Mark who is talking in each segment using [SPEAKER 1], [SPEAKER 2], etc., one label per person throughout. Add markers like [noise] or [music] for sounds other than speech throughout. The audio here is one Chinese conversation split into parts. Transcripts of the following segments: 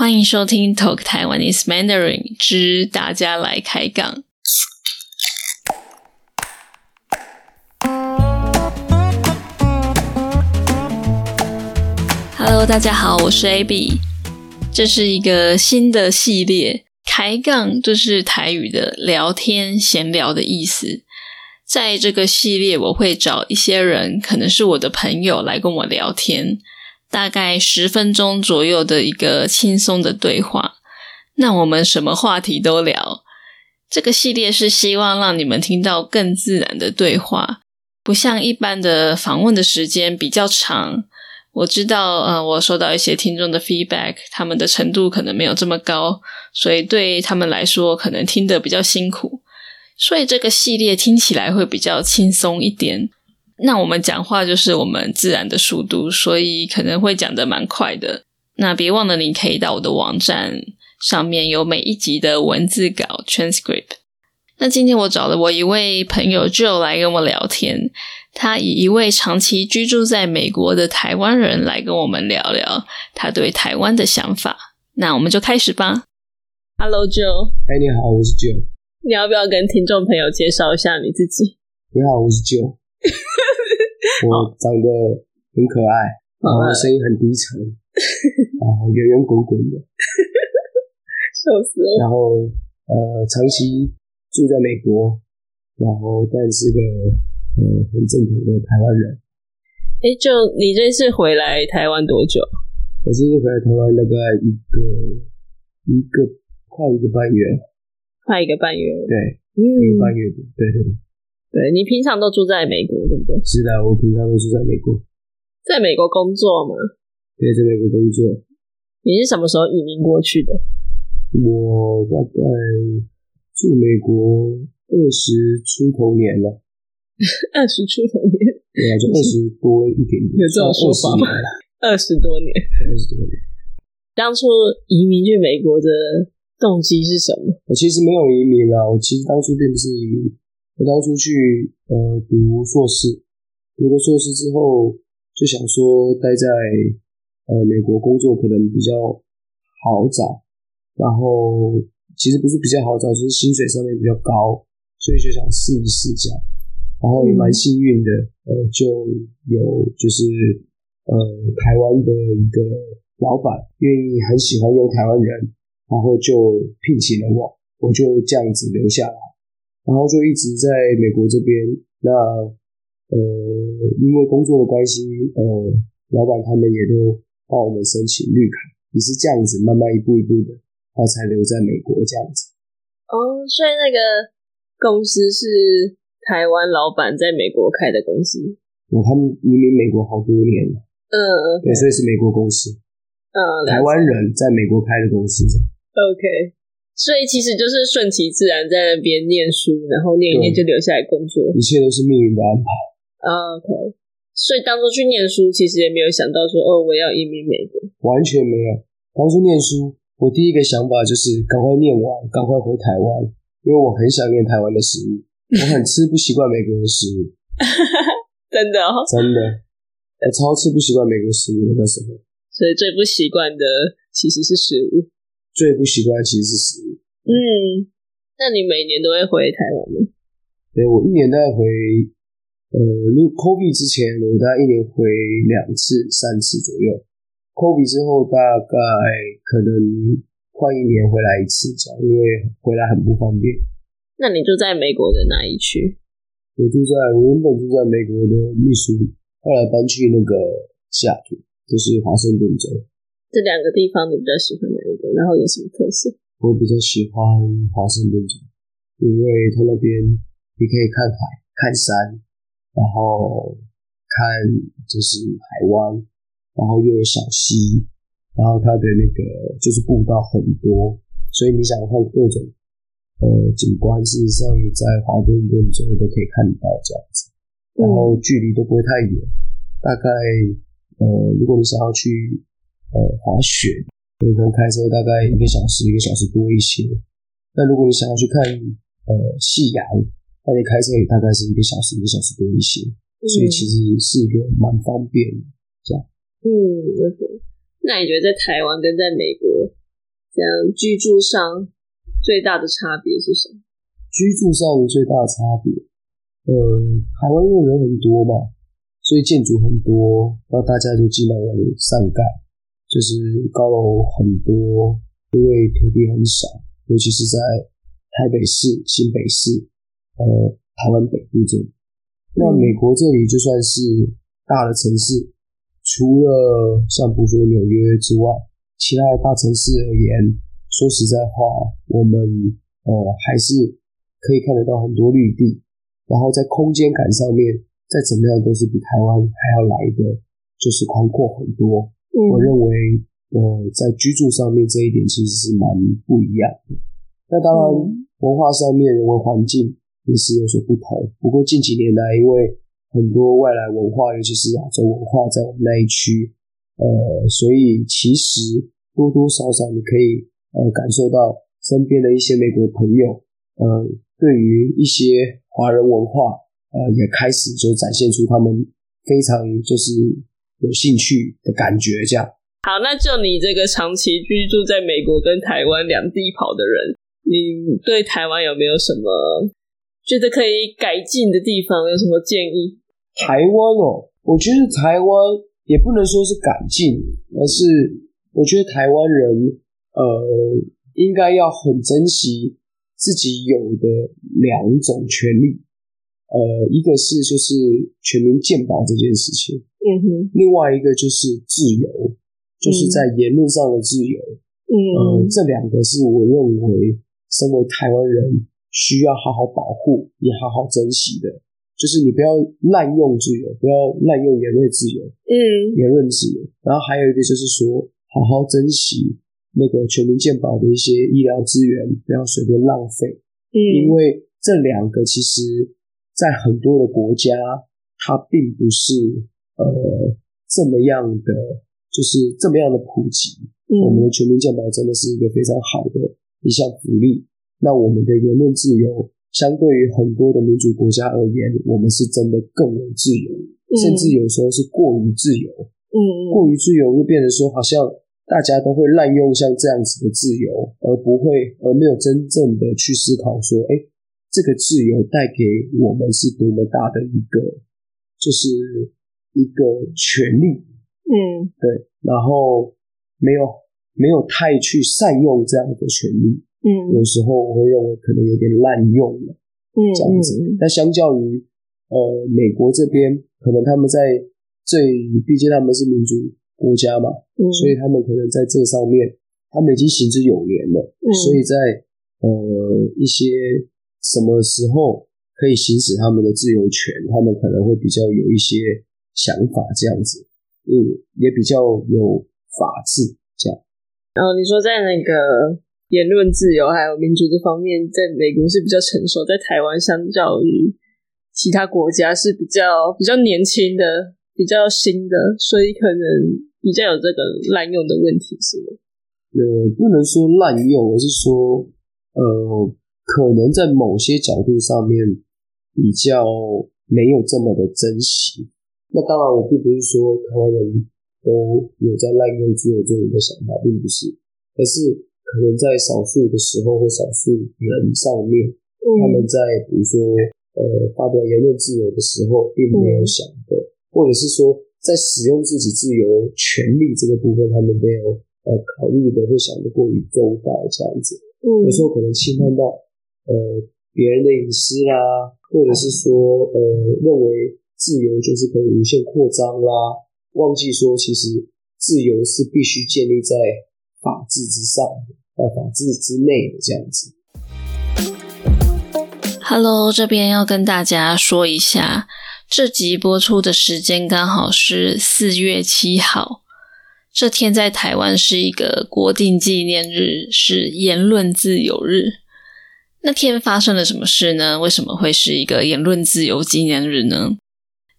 [SPEAKER 1] 欢迎收听 Talk Taiwanese Mandarin 之大家来开杠。Hello，大家好，我是 Abby，。这是一个新的系列，开杠就是台语的聊天闲聊的意思。在这个系列，我会找一些人，可能是我的朋友来跟我聊天，大概十分钟左右的一个轻松的对话。那我们什么话题都聊。这个系列是希望让你们听到更自然的对话，不像一般的访问的时间比较长。我知道，呃，我收到一些听众的 feedback，他们的程度可能没有这么高，所以对他们来说，可能听得比较辛苦。所以这个系列听起来会比较轻松一点。那我们讲话就是我们自然的速度，所以可能会讲的蛮快的。那别忘了，你可以到我的网站上面有每一集的文字稿 [laughs] transcript。那今天我找了我一位朋友 Joe 来跟我聊天，他以一位长期居住在美国的台湾人来跟我们聊聊他对台湾的想法。那我们就开始吧。Hello Joe，
[SPEAKER 2] 哎，你好，我是 Joe。
[SPEAKER 1] 你要不要跟听众朋友介绍一下你自己？
[SPEAKER 2] 你好，我是 Joe。[laughs] 我长得很可爱，然后声音很低沉，然 [laughs] 后圆圆滚滚的，
[SPEAKER 1] 笑死了。
[SPEAKER 2] 然后呃，长期住在美国，然后但是个呃很正统的台湾人。
[SPEAKER 1] 哎，就你这次回来台湾多久？
[SPEAKER 2] 我这次回来台湾大概一个一个快一个半月。
[SPEAKER 1] 快一个半月，
[SPEAKER 2] 对，一个半月对对对，
[SPEAKER 1] 对你平常都住在美国，对不对？
[SPEAKER 2] 是的，我平常都住在美国，
[SPEAKER 1] 在美国工作吗？
[SPEAKER 2] 对，在美国工作。
[SPEAKER 1] 你是什么时候移民过去的？
[SPEAKER 2] 我大概住美国二十出头年了，[laughs]
[SPEAKER 1] 二十出头年，
[SPEAKER 2] 对啊，就二十多一点点，[laughs]
[SPEAKER 1] 有这种说法吗？[laughs] 二十多年，
[SPEAKER 2] 二十多年。
[SPEAKER 1] 当初移民去美国的。动机是什么？
[SPEAKER 2] 我其实没有移民啊，我其实当初并不是移民，我当初去呃读硕士，读了硕士之后就想说待在呃美国工作可能比较好找，然后其实不是比较好找，就是薪水上面比较高，所以就想试一试这样，然后也蛮幸运的，呃就有就是呃台湾的一个老板愿意很喜欢用台湾人。然后就聘请了我，我就这样子留下来，然后就一直在美国这边。那呃，因为工作的关系，呃，老板他们也都帮我们申请绿卡，也是这样子慢慢一步一步的，他才留在美国这样子。
[SPEAKER 1] 哦，所以那个公司是台湾老板在美国开的公司。
[SPEAKER 2] 哦，他们移民美国好多年了。
[SPEAKER 1] 嗯嗯。
[SPEAKER 2] 对，所以是美国公司。
[SPEAKER 1] 嗯。
[SPEAKER 2] 台湾人在美国开的公司。
[SPEAKER 1] OK，所以其实就是顺其自然在那边念书，然后念一念就留下来工作，
[SPEAKER 2] 一切都是命运的安排。
[SPEAKER 1] OK，所以当初去念书，其实也没有想到说哦，我要移民美国，
[SPEAKER 2] 完全没有。当初念书，我第一个想法就是赶快念完，赶快回台湾，因为我很想念台湾的食物，我很吃不习惯美国的食物。[laughs]
[SPEAKER 1] 真的，
[SPEAKER 2] 真的，我超吃不习惯美国食物那时候。
[SPEAKER 1] 所以最不习惯的其实是食物。
[SPEAKER 2] 最不习惯其实是食物。
[SPEAKER 1] 嗯，那你每年都会回台湾吗？
[SPEAKER 2] 对，我一年大概回，呃，如 COVID 之前，我大概一年回两次、三次左右。COVID 之后，大概可能快一年回来一次这样，因为回来很不方便。
[SPEAKER 1] 那你住在美国的哪一区？
[SPEAKER 2] 我住在，我原本住在美国的密苏里，后来搬去那个西雅图，就是华盛顿州。
[SPEAKER 1] 这两个地方你比较喜欢哪一个？然后有什么特色？
[SPEAKER 2] 我比较喜欢华盛顿州，因为它那边你可以看海、看山，然后看就是海湾，然后又有小溪，然后它的那个就是步道很多，所以你想看各种呃景观，事实上在华盛顿州都可以看得到这样子，然后距离都不会太远，大概呃如果你想要去呃滑雪。所以可能开车大概一个小时，一个小时多一些。那如果你想要去看呃夕阳，那你开车也大概是一个小时，一个小时多一些。所以其实是一个蛮方便的，这样。
[SPEAKER 1] 嗯，OK。那你觉得在台湾跟在美国
[SPEAKER 3] 这样居住上最大的差别是什么？
[SPEAKER 2] 居住上最大的差别，呃，台湾因为人很多嘛，所以建筑很多，那大家就尽量往上盖，就是高楼很多，因为土地很少，尤其是在台北市、新北市，呃，台湾北部这里。那美国这里就算是大的城市。除了像比如说纽约之外，其他的大城市而言，说实在话，我们呃还是可以看得到很多绿地，然后在空间感上面，再怎么样都是比台湾还要来的，就是宽阔很多。我认为呃在居住上面这一点其实是蛮不一样的。那当然文化上面人文环境也是有所不同，不过近几年来因为很多外来文化，尤其是亚洲文化，在我们那一区，呃，所以其实多多少少你可以呃感受到身边的一些美国朋友，呃，对于一些华人文化，呃，也开始就展现出他们非常就是有兴趣的感觉。这样，
[SPEAKER 3] 好，那就你这个长期居住在美国跟台湾两地跑的人，你对台湾有没有什么？觉得可以改进的地方有什么建议？
[SPEAKER 2] 台湾哦，我觉得台湾也不能说是改进，而是我觉得台湾人呃应该要很珍惜自己有的两种权利，呃，一个是就是全民健保这件事情，
[SPEAKER 3] 嗯哼，
[SPEAKER 2] 另外一个就是自由，就是在言论上的自由，
[SPEAKER 3] 嗯，
[SPEAKER 2] 这两个是我认为身为台湾人。需要好好保护，也好好珍惜的，就是你不要滥用自由，不要滥用言论自由，
[SPEAKER 3] 嗯，
[SPEAKER 2] 言论自由。然后还有一个就是说，好好珍惜那个全民健保的一些医疗资源，不要随便浪费。
[SPEAKER 3] 嗯，
[SPEAKER 2] 因为这两个其实，在很多的国家，它并不是呃这么样的，就是这么样的普及。
[SPEAKER 3] 嗯，
[SPEAKER 2] 我们的全民健保真的是一个非常好的一项福利。那我们的言论自由，相对于很多的民主国家而言，我们是真的更有自由，甚至有时候是过于自由。
[SPEAKER 3] 嗯，
[SPEAKER 2] 过于自由就变成说，好像大家都会滥用像这样子的自由，而不会，而没有真正的去思考说，哎，这个自由带给我们是多么大的一个，就是一个权利。
[SPEAKER 3] 嗯，
[SPEAKER 2] 对，然后没有没有太去善用这样的权利。
[SPEAKER 3] 嗯，
[SPEAKER 2] 有时候我会认为可能有点滥用了，
[SPEAKER 3] 嗯，
[SPEAKER 2] 这样子。但相较于呃美国这边，可能他们在最，毕竟他们是民主国家嘛，
[SPEAKER 3] 嗯，
[SPEAKER 2] 所以他们可能在这上面，他们已经行之有年了，
[SPEAKER 3] 嗯，
[SPEAKER 2] 所以在呃一些什么时候可以行使他们的自由权，他们可能会比较有一些想法，这样子，嗯，也比较有法治这样。
[SPEAKER 3] 然后你说在那个。言论自由还有民主这方面，在美国是比较成熟，在台湾相较于其他国家是比较比较年轻的、比较新的，所以可能比较有这个滥用的问题，是吗？
[SPEAKER 2] 呃，不能说滥用，而是说，呃，可能在某些角度上面比较没有这么的珍惜。那当然，我并不是说台湾人都有在滥用自由这种的想法，并不是，而是。可能在少数的时候或少数人上面，他们在比如说呃发表言论自由的时候，并没有想的，或者是说在使用自己自由权利这个部分，他们没有呃考虑的会想得过于周到这样子。有时候可能侵犯到呃别人的隐私啦，或者是说呃认为自由就是可以无限扩张啦，忘记说其实自由是必须建立在法治之上。呃，法治之内的这样子。
[SPEAKER 1] Hello，这边要跟大家说一下，这集播出的时间刚好是四月七号，这天在台湾是一个国定纪念日，是言论自由日。那天发生了什么事呢？为什么会是一个言论自由纪念日呢？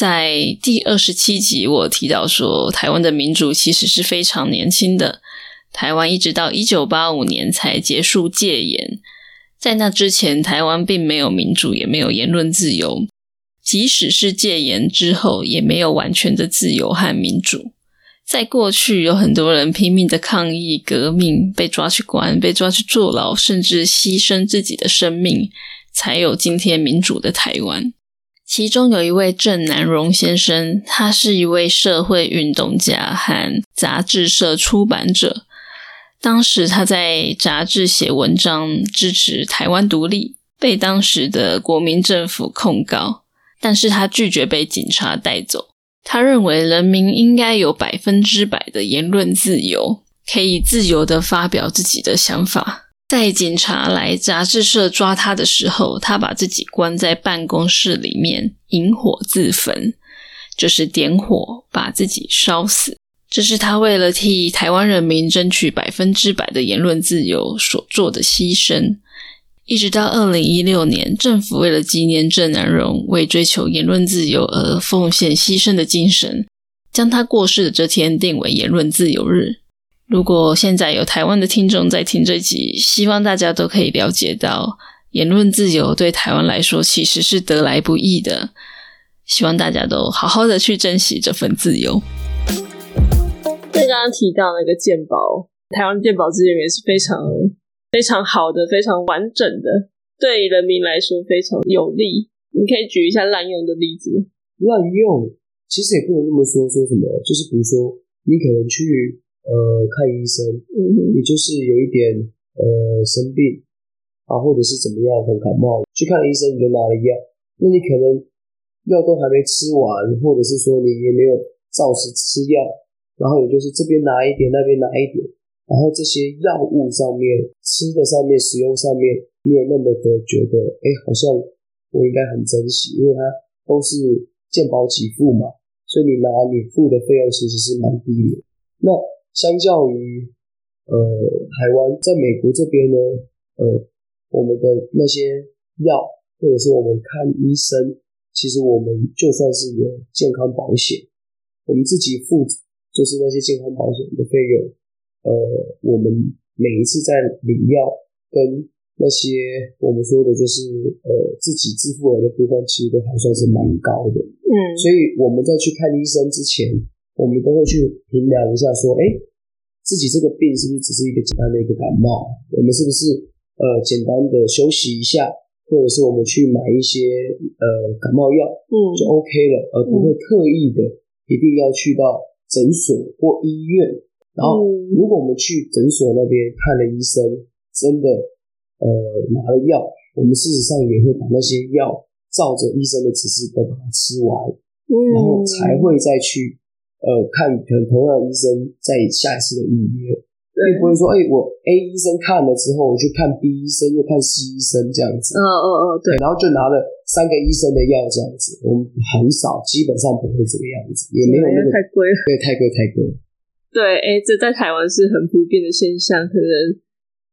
[SPEAKER 1] 在第二十七集，我提到说，台湾的民主其实是非常年轻的。台湾一直到一九八五年才结束戒严，在那之前，台湾并没有民主，也没有言论自由。即使是戒严之后，也没有完全的自由和民主。在过去，有很多人拼命的抗议革命，被抓去关，被抓去坐牢，甚至牺牲自己的生命，才有今天民主的台湾。其中有一位郑南荣先生，他是一位社会运动家和杂志社出版者。当时他在杂志写文章支持台湾独立，被当时的国民政府控告，但是他拒绝被警察带走。他认为人民应该有百分之百的言论自由，可以自由的发表自己的想法。在警察来杂志社抓他的时候，他把自己关在办公室里面，引火自焚，就是点火把自己烧死。这是他为了替台湾人民争取百分之百的言论自由所做的牺牲。一直到二零一六年，政府为了纪念郑南荣为追求言论自由而奉献牺牲的精神，将他过世的这天定为言论自由日。如果现在有台湾的听众在听这集，希望大家都可以了解到，言论自由对台湾来说其实是得来不易的。希望大家都好好的去珍惜这份自由。
[SPEAKER 3] 对刚刚提到那个鉴宝，台湾鉴宝资源也是非常。非常好的，非常完整的，对人民来说非常有利。你可以举一下滥用的例子。
[SPEAKER 2] 滥用其实也不能那么说，说什么？就是比如说，你可能去呃看医生，嗯，你就是有一点呃生病啊，或者是怎么样很感冒，去看医生你就拿了药，那你可能药都还没吃完，或者是说你也没有照实吃药，然后也就是这边拿一点，那边拿一点。然后这些药物上面、吃的上面、使用上面，没有那么的觉得，哎，好像我应该很珍惜，因为它都是健保给付嘛，所以你拿你付的费用其实是蛮低的。那相较于呃台湾，在美国这边呢，呃，我们的那些药或者是我们看医生，其实我们就算是有健康保险，我们自己付就是那些健康保险的费用。呃，我们每一次在领药跟那些我们说的，就是呃自己支付额的部分，其实都还算是蛮高的。嗯，所以我们在去看医生之前，我们都会去衡量一下，说，哎，自己这个病是不是只是一个简单的一个感冒？我们是不是呃简单的休息一下，或者是我们去买一些呃感冒药，嗯，就 OK 了，而不会特意的一定要去到诊所或医院。然后，如果我们去诊所那边看了医生，真的，呃，拿了药，我们事实上也会把那些药照着医生的指示都把它吃完，然后才会再去，呃，看可能同样的医生在下一次的预约，并不会说，哎，我 A 医生看了之后，我去看 B 医生，又看 C 医生这样子，
[SPEAKER 3] 嗯嗯嗯，对，
[SPEAKER 2] 然后就拿了三个医生的药这样子，我们很少，基本上不会这个样子，也没有那个
[SPEAKER 3] 太贵，
[SPEAKER 2] 对，太贵太贵。
[SPEAKER 3] 对，哎，这在台湾是很普遍的现象。可能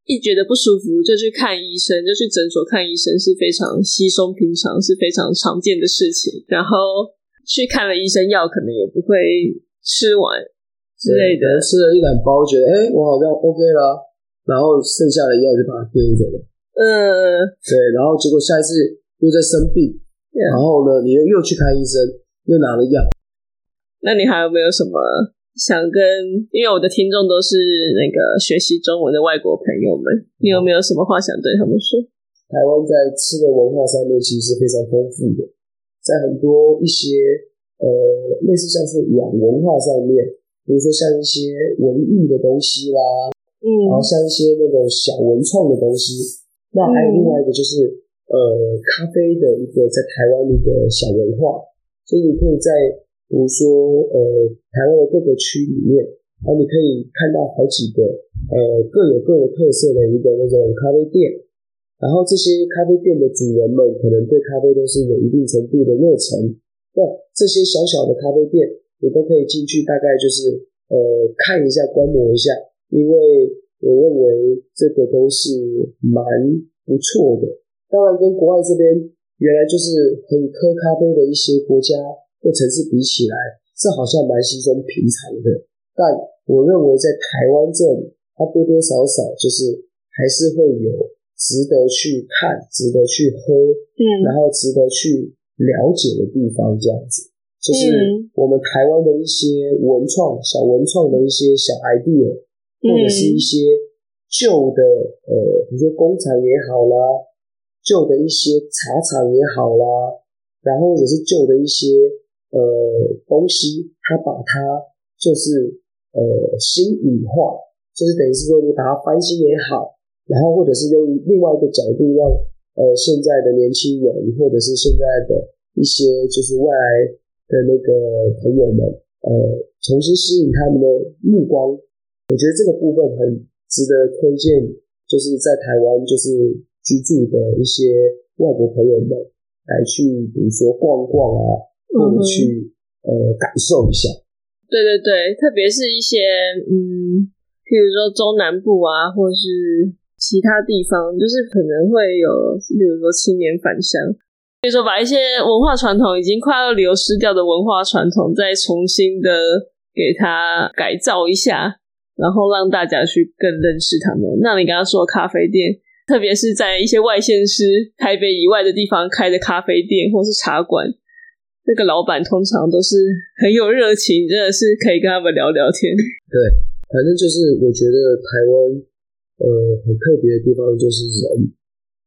[SPEAKER 3] 一觉得不舒服就去看医生，就去诊所看医生是非常稀松平常，是非常常见的事情。然后去看了医生，药可能也不会吃完之类的，
[SPEAKER 2] 吃了一两包，觉得哎，我好像 OK 了，然后剩下的药就把它丢着了。嗯，对，然后结果下一次又在生病，然后呢，你又又去看医生，又拿了药。
[SPEAKER 3] 那你还有没有什么？想跟，因为我的听众都是那个学习中文的外国朋友们，你有没有什么话想对他们说？
[SPEAKER 2] 台湾在吃的文化上面其实是非常丰富的，在很多一些呃类似像是养文化上面，比如说像一些文艺的东西啦，嗯，然后像一些那种小文创的东西，那还有另外一个就是呃咖啡的一个在台湾的一个小文化，所以你可以在。比如说，呃，台湾的各个区里面，啊，你可以看到好几个，呃，各有各的特色的一个那种咖啡店，然后这些咖啡店的主人们可能对咖啡都是有一定程度的热忱，那这些小小的咖啡店，你都可以进去，大概就是呃看一下、观摩一下，因为我认为这个都是蛮不错的。当然，跟国外这边原来就是很喝咖啡的一些国家。或城市比起来，这好像蛮稀松平常的。但我认为在台湾这里，它多多少少就是还是会有值得去看、值得去喝，嗯，然后值得去了解的地方。这样子，就是我们台湾的一些文创、小文创的一些小 idea，或者是一些旧的呃，比如说工厂也好啦，旧的一些茶厂也好啦，然后或者是旧的一些呃东西，他把它就是呃新语化，就是等于是说你把它翻新也好，然后或者是用另外一个角度让呃现在的年轻人，或者是现在的一些就是未来。的那个朋友们，呃，重新吸引他们的目光，我觉得这个部分很值得推荐，就是在台湾就是居住的一些外国朋友们来去，比如说逛逛啊，或者去呃感受一下。
[SPEAKER 3] 对对对，特别是一些嗯，譬如说中南部啊，或是其他地方，就是可能会有，例如说青年返乡。所以说，把一些文化传统已经快要流失掉的文化传统，再重新的给它改造一下，然后让大家去更认识他们。那你刚刚说咖啡店，特别是在一些外县市、台北以外的地方开的咖啡店或是茶馆，那个老板通常都是很有热情，真的是可以跟他们聊聊天。
[SPEAKER 2] 对，反正就是我觉得台湾呃很特别的地方就是人，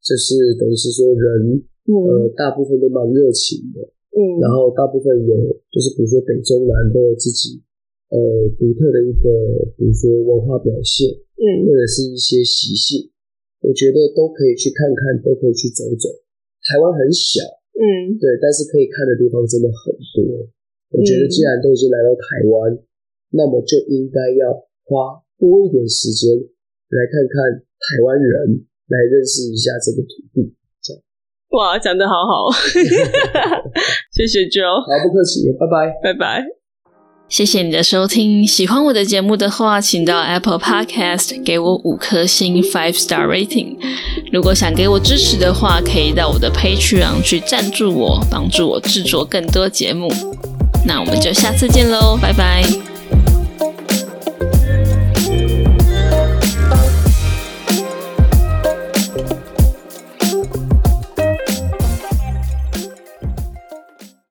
[SPEAKER 2] 就是等于是说人。呃，大部分都蛮热情的，嗯，然后大部分有就是比如说北中南都有自己呃独特的一个，比如说文化表现，嗯，或者是一些习性，我觉得都可以去看看，都可以去走走。台湾很小，嗯，对，但是可以看的地方真的很多。我觉得既然都已经来到台湾，那么就应该要花多一点时间来看看台湾人，来认识一下这个土地。
[SPEAKER 3] 哇，讲的好好，[laughs] 谢谢 Joe，
[SPEAKER 2] 好不客气，拜拜，
[SPEAKER 3] 拜拜，
[SPEAKER 1] 谢谢你的收听。喜欢我的节目的话，请到 Apple Podcast 给我五颗星 Five Star Rating。如果想给我支持的话，可以到我的 Patreon 去赞助我，帮助我制作更多节目。那我们就下次见喽，拜拜。